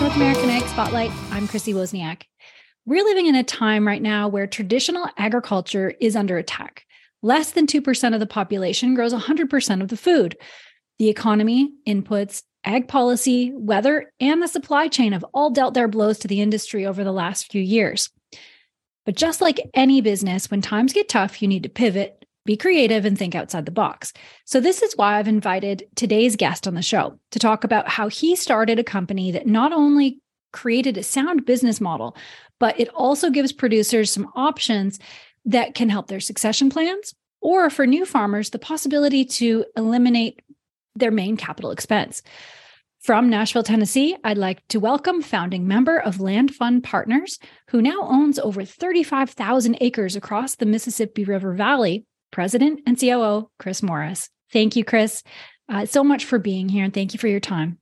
North American Ag Spotlight. I'm Chrissy Wozniak. We're living in a time right now where traditional agriculture is under attack. Less than 2% of the population grows 100% of the food. The economy, inputs, ag policy, weather, and the supply chain have all dealt their blows to the industry over the last few years. But just like any business, when times get tough, you need to pivot, be creative, and think outside the box. So, this is why I've invited today's guest on the show to talk about how he started a company that not only created a sound business model, but it also gives producers some options that can help their succession plans, or for new farmers, the possibility to eliminate their main capital expense. From Nashville, Tennessee, I'd like to welcome founding member of LandFund Partners, who now owns over 35,000 acres across the Mississippi River Valley, President and COO Chris Morris. Thank you, Chris, uh, so much for being here, and thank you for your time.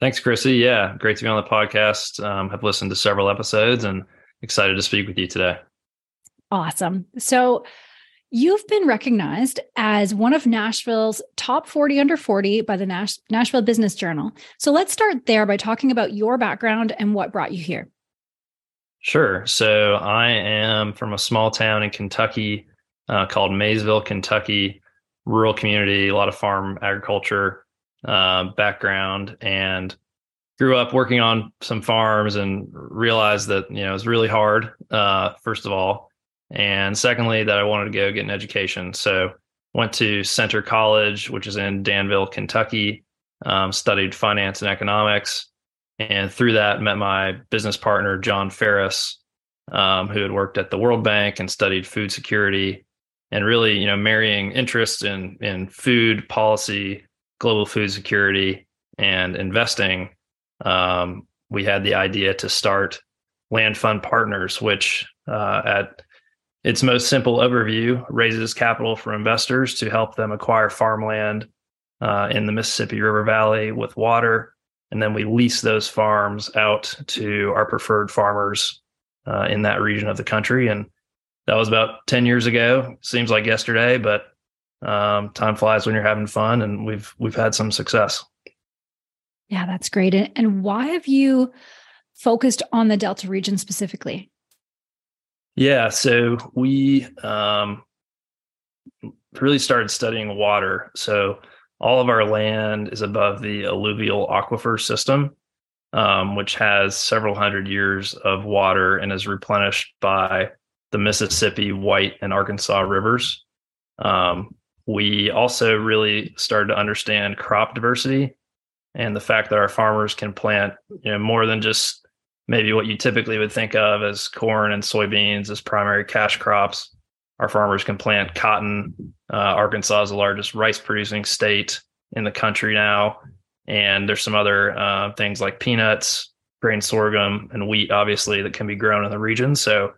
Thanks, Chrissy. Yeah, great to be on the podcast. Um, I've listened to several episodes and excited to speak with you today. Awesome. So, You've been recognized as one of Nashville's top 40 under 40 by the Nash- Nashville Business Journal. So let's start there by talking about your background and what brought you here. Sure. So I am from a small town in Kentucky uh, called Maysville, Kentucky, rural community, a lot of farm agriculture uh, background, and grew up working on some farms and realized that you know it was really hard. Uh, first of all, and secondly, that I wanted to go get an education. So went to Centre College, which is in Danville, Kentucky, um, studied finance and economics. And through that, met my business partner, John Farris, um, who had worked at the World Bank and studied food security and really, you know, marrying interests in, in food policy, global food security, and investing. Um, we had the idea to start LandFund Partners, which uh, at its most simple overview raises capital for investors to help them acquire farmland uh, in the Mississippi River Valley with water. And then we lease those farms out to our preferred farmers uh, in that region of the country. And that was about 10 years ago. Seems like yesterday, but um, time flies when you're having fun, and we've we've had some success. Yeah, that's great. And why have you focused on the Delta region specifically? Yeah, so we um, really started studying water. So all of our land is above the alluvial aquifer system, um, which has several hundred years of water and is replenished by the Mississippi, White, and Arkansas rivers. Um, we also really started to understand crop diversity and the fact that our farmers can plant you know more than just maybe what you typically would think of as corn and soybeans as primary cash crops. Our farmers can plant cotton. Uh, Arkansas is the largest rice producing state in the country now. And there's some other uh, things like peanuts, grain sorghum, and wheat, obviously, that can be grown in the region. So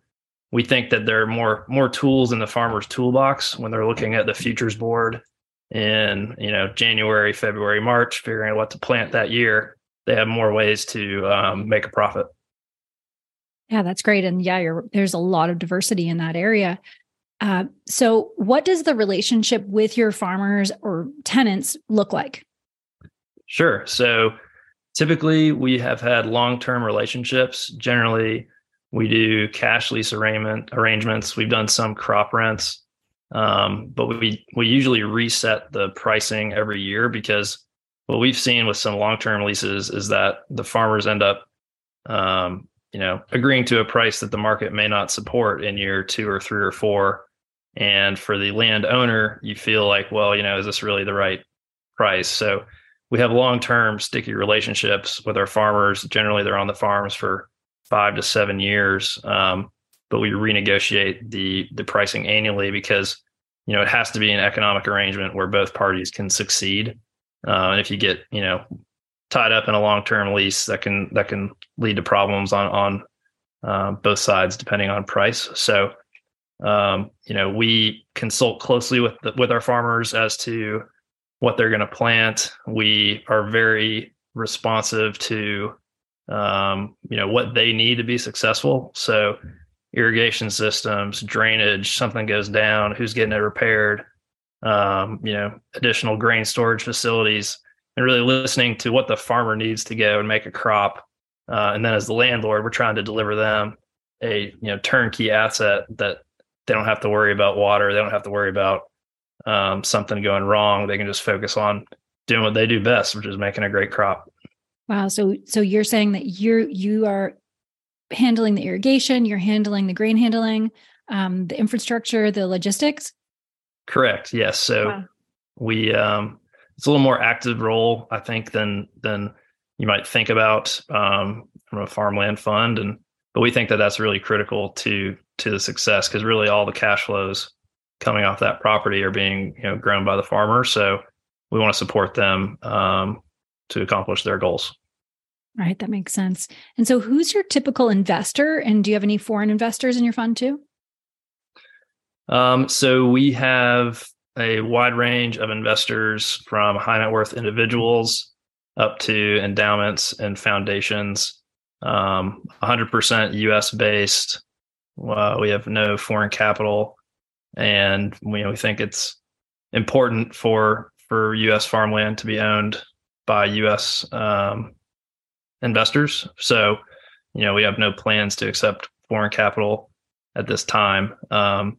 we think that there are more more tools in the farmer's toolbox when they're looking at the futures board in you know January, February, March, figuring out what to plant that year. They have more ways to um, make a profit. Yeah, that's great. And yeah, there's a lot of diversity in that area. Uh, so, what does the relationship with your farmers or tenants look like? Sure. So, typically, we have had long term relationships. Generally, we do cash lease arrangement arrangements. We've done some crop rents, um, but we we usually reset the pricing every year because what we've seen with some long term leases is that the farmers end up um, you know agreeing to a price that the market may not support in year two or three or four. And for the landowner you feel like well you know is this really the right price? So we have long-term sticky relationships with our farmers. Generally they're on the farms for five to seven years um, but we renegotiate the the pricing annually because you know it has to be an economic arrangement where both parties can succeed uh, and if you get you know tied up in a long term lease that can that can lead to problems on on uh, both sides depending on price. So um, you know we consult closely with the, with our farmers as to what they're going to plant. We are very responsive to um, you know what they need to be successful. So irrigation systems, drainage, something goes down, who's getting it repaired, um, you know, additional grain storage facilities and really listening to what the farmer needs to go and make a crop Uh, and then as the landlord, we're trying to deliver them a you know turnkey asset that they don't have to worry about water. They don't have to worry about um, something going wrong. They can just focus on doing what they do best, which is making a great crop. Wow. So so you're saying that you're you are handling the irrigation, you're handling the grain handling, um, the infrastructure, the logistics. Correct. Yes. So wow. we um, it's a little more active role, I think, than than you might think about um, from a farmland fund, and but we think that that's really critical to to the success because really all the cash flows coming off that property are being you know grown by the farmer. So we want to support them um, to accomplish their goals. Right, that makes sense. And so, who's your typical investor? And do you have any foreign investors in your fund too? Um, so we have a wide range of investors from high net worth individuals up to endowments and foundations. Um, 100% US based. Uh, we have no foreign capital, and we, we think it's important for for U.S. farmland to be owned by U.S. Um, investors. So, you know, we have no plans to accept foreign capital at this time. Um,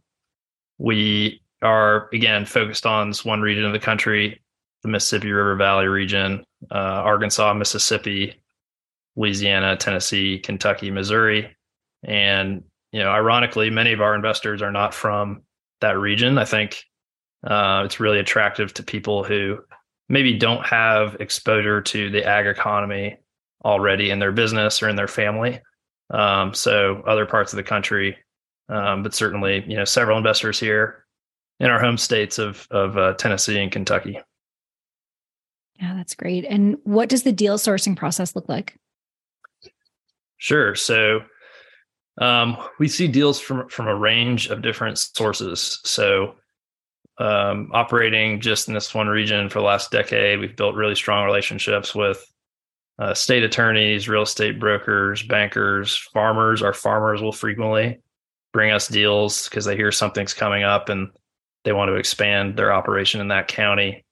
we are again focused on this one region of the country, the Mississippi River Valley region, uh, Arkansas, Mississippi, Louisiana, Tennessee, Kentucky, Missouri, and you know, ironically, many of our investors are not from that region. I think uh, it's really attractive to people who maybe don't have exposure to the ag economy already in their business or in their family. Um, so other parts of the country, um, but certainly, you know, several investors here in our home states of of uh, Tennessee and Kentucky. Yeah, that's great. And what does the deal sourcing process look like? Sure. So um, we see deals from from a range of different sources. So um, operating just in this one region for the last decade, we've built really strong relationships with uh, state attorneys, real estate brokers, bankers, farmers. Our farmers will frequently bring us deals because they hear something's coming up and they want to expand their operation in that county.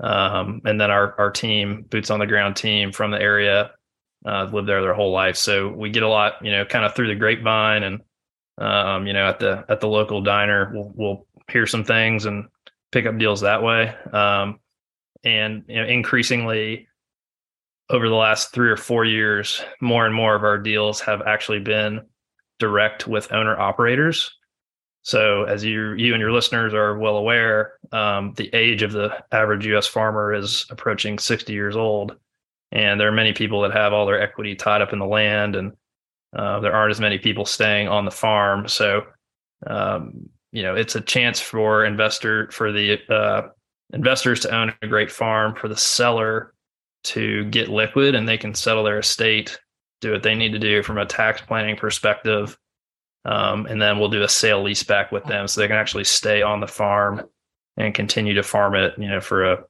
Um, and then our our team, boots on the ground team from the area, uh, lived there their whole life. So we get a lot, you know, kind of through the grapevine and um, you know at the at the local diner, we'll, we'll hear some things and pick up deals that way. Um, and you know, increasingly over the last three or four years, more and more of our deals have actually been direct with owner operators. So, as you you and your listeners are well aware, um, the age of the average U.S. farmer is approaching 60 years old, and there are many people that have all their equity tied up in the land, and uh, there aren't as many people staying on the farm. So, um, you know, it's a chance for investor for the uh, investors to own a great farm, for the seller to get liquid and they can settle their estate, do what they need to do from a tax planning perspective. Um, and then we'll do a sale lease back with them so they can actually stay on the farm and continue to farm it, you know, for a,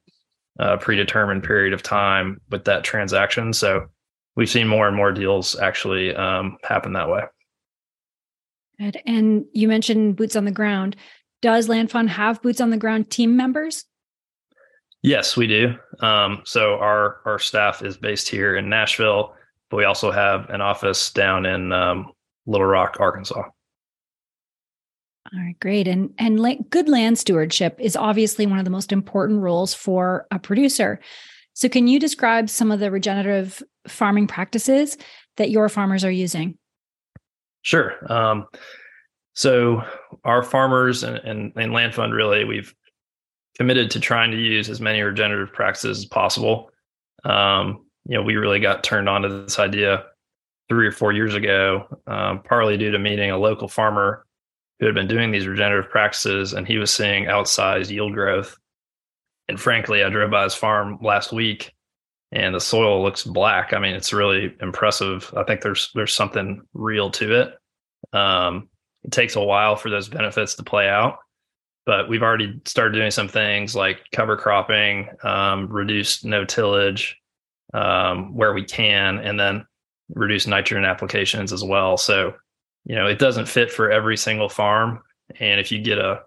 a predetermined period of time with that transaction. So we've seen more and more deals actually um, happen that way. Good. And you mentioned boots on the ground. Does LandFund have boots on the ground team members? Yes, we do. Um, so our our staff is based here in Nashville, but we also have an office down in um, Little Rock, Arkansas. All right, great. And and la- good land stewardship is obviously one of the most important roles for a producer. So can you describe some of the regenerative farming practices that your farmers are using? Sure. Um, so our farmers and, and, and LandFund really, we've committed to trying to use as many regenerative practices as possible. Um, you know, we really got turned on to this idea three or four years ago, um, partly due to meeting a local farmer who had been doing these regenerative practices, and he was seeing outsized yield growth. And frankly, I drove by his farm last week, and the soil looks black. I mean, it's really impressive. I think there's there's something real to it. Um, it takes a while for those benefits to play out, but we've already started doing some things like cover cropping, um, reduced no tillage um, where we can, and then reduce nitrogen applications as well. So, you know, it doesn't fit for every single farm. And if you get a,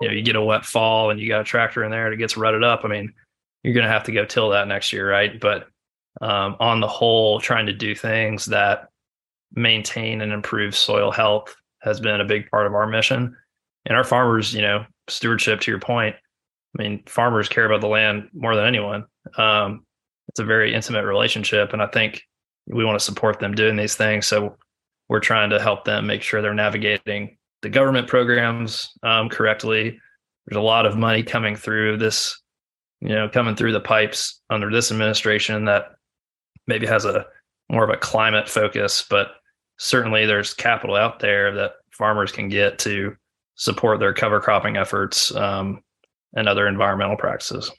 you know, you get a wet fall and you got a tractor in there and it gets rutted up, I mean, you're going to have to go till that next year, right? But um, on the whole, trying to do things that maintain and improve soil health has been a big part of our mission. And our farmers, you know, stewardship to your point, I mean, farmers care about the land more than anyone. Um, it's a very intimate relationship. And I think we want to support them doing these things. So we're trying to help them make sure they're navigating the government programs um, correctly. There's a lot of money coming through this, you know, coming through the pipes under this administration that maybe has a more of a climate focus, but certainly there's capital out there that farmers can get to support their cover cropping efforts um, and other environmental practices.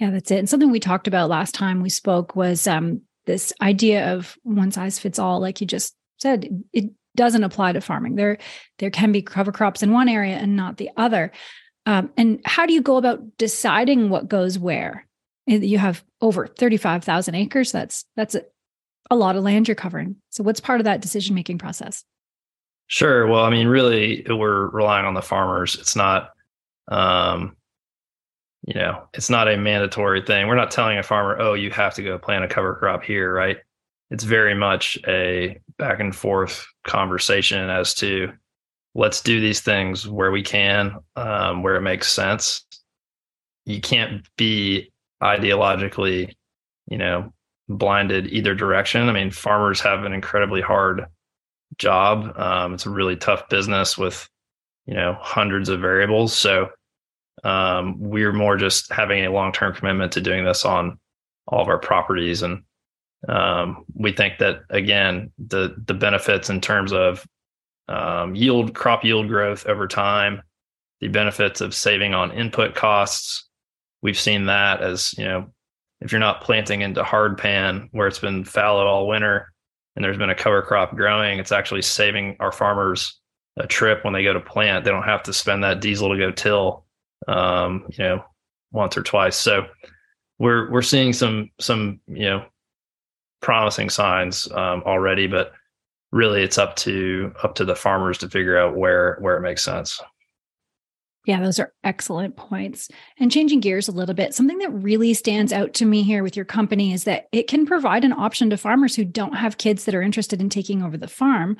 Yeah, that's it. And something we talked about last time we spoke was um, this idea of one size fits all, like you just said. It doesn't apply to farming. There, there can be cover crops in one area and not the other. Um, and how do you go about deciding what goes where? You have over thirty-five thousand acres. That's that's a, a lot of land you're covering. So, what's part of that decision making process? Sure. Well, I mean, really, we're relying on the farmers. It's not, um, you know, it's not a mandatory thing. We're not telling a farmer, oh, you have to go plant a cover crop here, right? It's very much a back and forth conversation as to let's do these things where we can, um, where it makes sense. You can't be ideologically, you know, blinded either direction. I mean, farmers have an incredibly hard job. Um, it's a really tough business with, you know, hundreds of variables. So um, we're more just having a long term commitment to doing this on all of our properties, and um, we think that again, the the benefits in terms of um, yield, crop yield growth over time, the benefits of saving on input costs. We've seen that as you know, if you're not planting into hard pan where it's been fallow all winter, and there's been a cover crop growing, it's actually saving our farmers a trip when they go to plant. They don't have to spend that diesel to go till, um, you know, once or twice. So we're we're seeing some some you know promising signs um, already, but really it's up to up to the farmers to figure out where where it makes sense. Yeah, those are excellent points. And changing gears a little bit, something that really stands out to me here with your company is that it can provide an option to farmers who don't have kids that are interested in taking over the farm.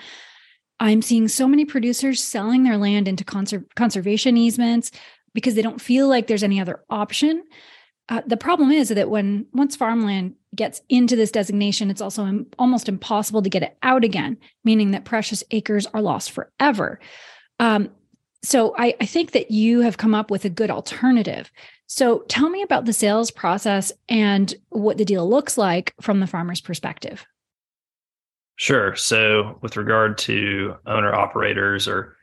I'm seeing so many producers selling their land into conser- conservation easements because they don't feel like there's any other option. Uh, the problem is that when once farmland gets into this designation, it's also Im- almost impossible to get it out again, meaning that precious acres are lost forever. Um, so I, I think that you have come up with a good alternative. So tell me about the sales process and what the deal looks like from the farmer's perspective. Sure. So with regard to owner operators or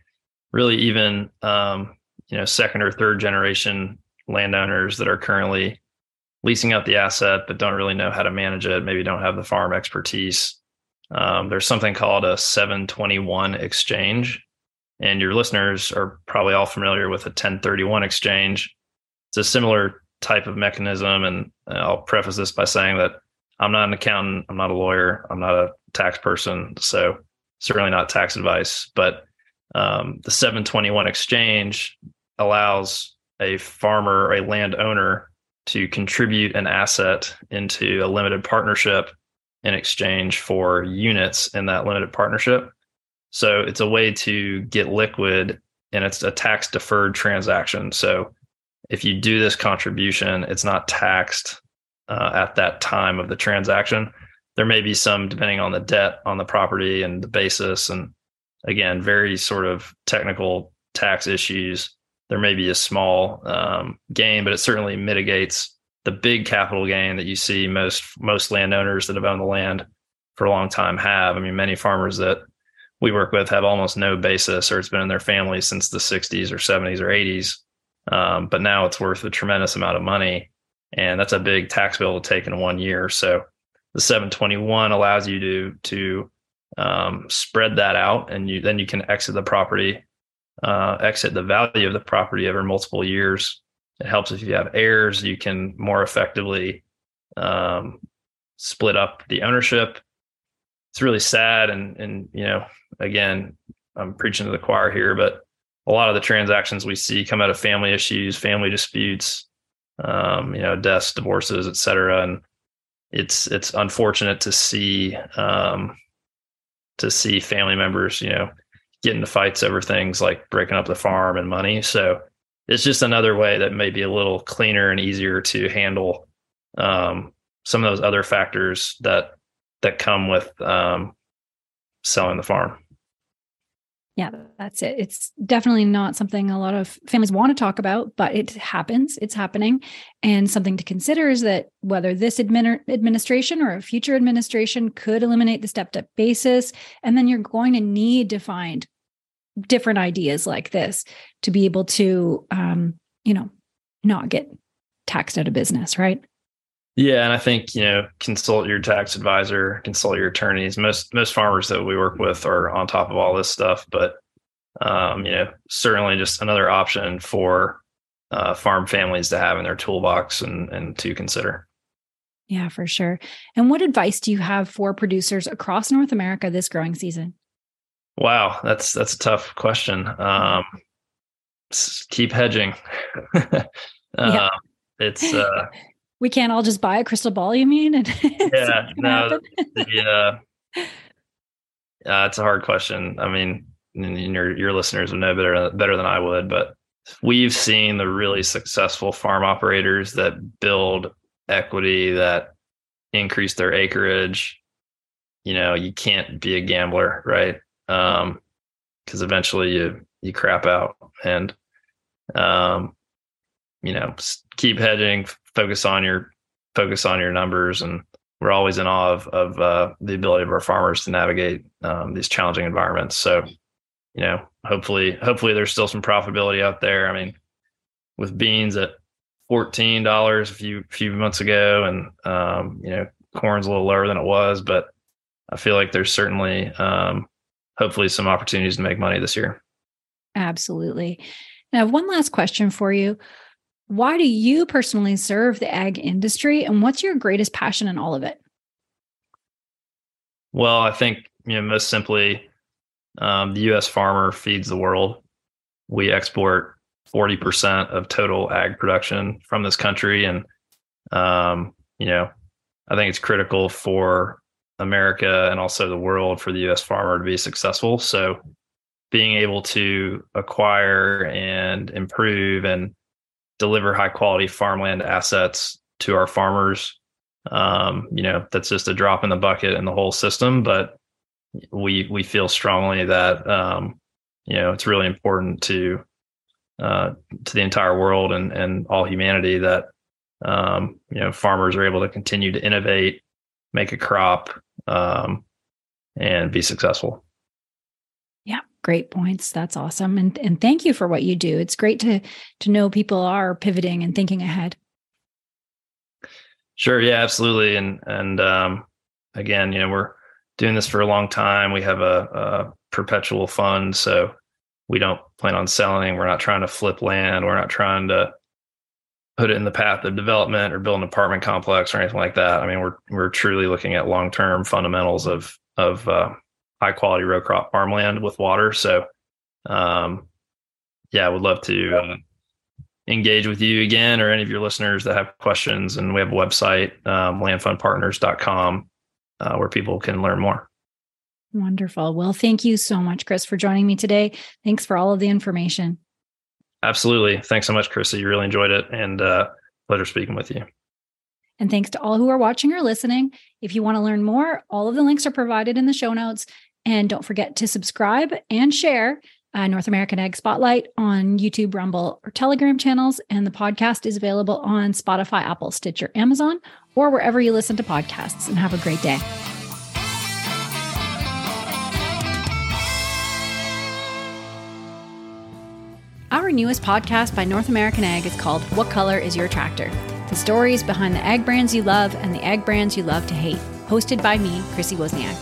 really even um, you know second or third generation landowners that are currently leasing out the asset but don't really know how to manage it, maybe don't have the farm expertise. Um, there's something called a 721 exchange and your listeners are probably all familiar with a 1031 exchange. It's a similar type of mechanism. And I'll preface this by saying that I'm not an accountant, I'm not a lawyer, I'm not a tax person. So, certainly not tax advice. But um, the 721 exchange allows a farmer a landowner to contribute an asset into a limited partnership in exchange for units in that limited partnership. So it's a way to get liquid and it's a tax deferred transaction. So if you do this contribution, it's not taxed uh, at that time of the transaction. There may be some, depending on the debt on the property and the basis, and again, very sort of technical tax issues. There may be a small um, gain, but it certainly mitigates the big capital gain that you see most most landowners that have owned the land for a long time have. I mean, many farmers that we work with have almost no basis or it's been in their family since the 60s or 70s or 80s. Um, but now it's worth a tremendous amount of money. And that's a big tax bill to take in one year. So the 721 allows you to to um, spread that out and you then you can exit the property, uh, exit the value of the property over multiple years. It helps if you have heirs, you can more effectively um, split up the ownership. It's really sad and and you know again, I'm preaching to the choir here, but a lot of the transactions we see come out of family issues, family disputes, um, you know, deaths, divorces, et cetera. And it's it's unfortunate to see um, to see family members, you know, get into fights over things like breaking up the farm and money. So it's just another way that may be a little cleaner and easier to handle um, some of those other factors that that come with um, selling the farm. Yeah, that's it. It's definitely not something a lot of families want to talk about, but it happens. It's happening. And something to consider is that whether this admin- administration or a future administration could eliminate the stepped up basis, and then you're going to need to find different ideas like this to be able to, um, you know, not get taxed out of business, right? Yeah, and I think you know, consult your tax advisor, consult your attorneys. Most most farmers that we work with are on top of all this stuff, but um, you know, certainly just another option for uh, farm families to have in their toolbox and and to consider. Yeah, for sure. And what advice do you have for producers across North America this growing season? Wow, that's that's a tough question. Um, keep hedging. uh, yeah. It's uh, we can't all just buy a crystal ball you mean and yeah no yeah uh, it's a hard question i mean your your listeners would know better better than i would but we've seen the really successful farm operators that build equity that increase their acreage you know you can't be a gambler right um because eventually you you crap out and um you know keep hedging focus on your focus on your numbers and we're always in awe of, of uh, the ability of our farmers to navigate um, these challenging environments. So you know hopefully hopefully there's still some profitability out there. I mean with beans at $14 a few few months ago and um, you know corn's a little lower than it was but i feel like there's certainly um, hopefully some opportunities to make money this year absolutely now one last question for you why do you personally serve the ag industry and what's your greatest passion in all of it? Well, I think, you know, most simply, um, the US farmer feeds the world. We export 40% of total ag production from this country. And, um, you know, I think it's critical for America and also the world for the US farmer to be successful. So being able to acquire and improve and deliver high quality farmland assets to our farmers. Um, you know, that's just a drop in the bucket in the whole system, but we we feel strongly that um, you know it's really important to uh, to the entire world and and all humanity that um, you know farmers are able to continue to innovate, make a crop, um, and be successful. Yeah, great points. That's awesome. And and thank you for what you do. It's great to to know people are pivoting and thinking ahead. Sure. Yeah, absolutely. And and um, again, you know, we're doing this for a long time. We have a, a perpetual fund, so we don't plan on selling. We're not trying to flip land. We're not trying to put it in the path of development or build an apartment complex or anything like that. I mean, we're we're truly looking at long term fundamentals of of uh, high quality row crop farmland with water. So, um, yeah, I would love to uh, engage with you again or any of your listeners that have questions. And we have a website, um, landfundpartners.com, uh, where people can learn more. Wonderful. Well, thank you so much, Chris, for joining me today. Thanks for all of the information. Absolutely. Thanks so much, Chrissy. You really enjoyed it and uh, pleasure speaking with you. And thanks to all who are watching or listening. If you want to learn more, all of the links are provided in the show notes. And don't forget to subscribe and share uh, North American Ag Spotlight on YouTube, Rumble, or Telegram channels. And the podcast is available on Spotify, Apple, Stitcher, Amazon, or wherever you listen to podcasts. And have a great day. Our newest podcast by North American Ag is called What Color is Your Tractor? The stories behind the ag brands you love and the ag brands you love to hate. Hosted by me, Chrissy Wozniak.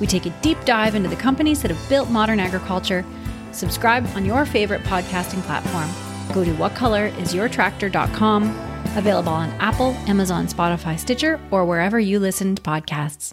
We take a deep dive into the companies that have built modern agriculture. Subscribe on your favorite podcasting platform. Go to whatcolorisyourtractor.com, available on Apple, Amazon, Spotify, Stitcher, or wherever you listen to podcasts.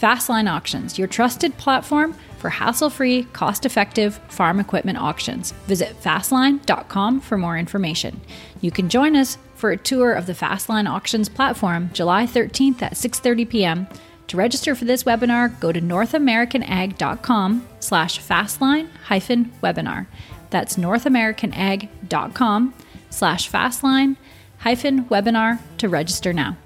Fastline Auctions, your trusted platform for hassle free, cost effective farm equipment auctions. Visit fastline.com for more information. You can join us for a tour of the Fastline Auctions platform July 13th at 6:30 p.m. To register for this webinar, go to northamericanag.com slash fastline hyphen webinar. That's northamericanag.com slash fastline hyphen webinar to register now.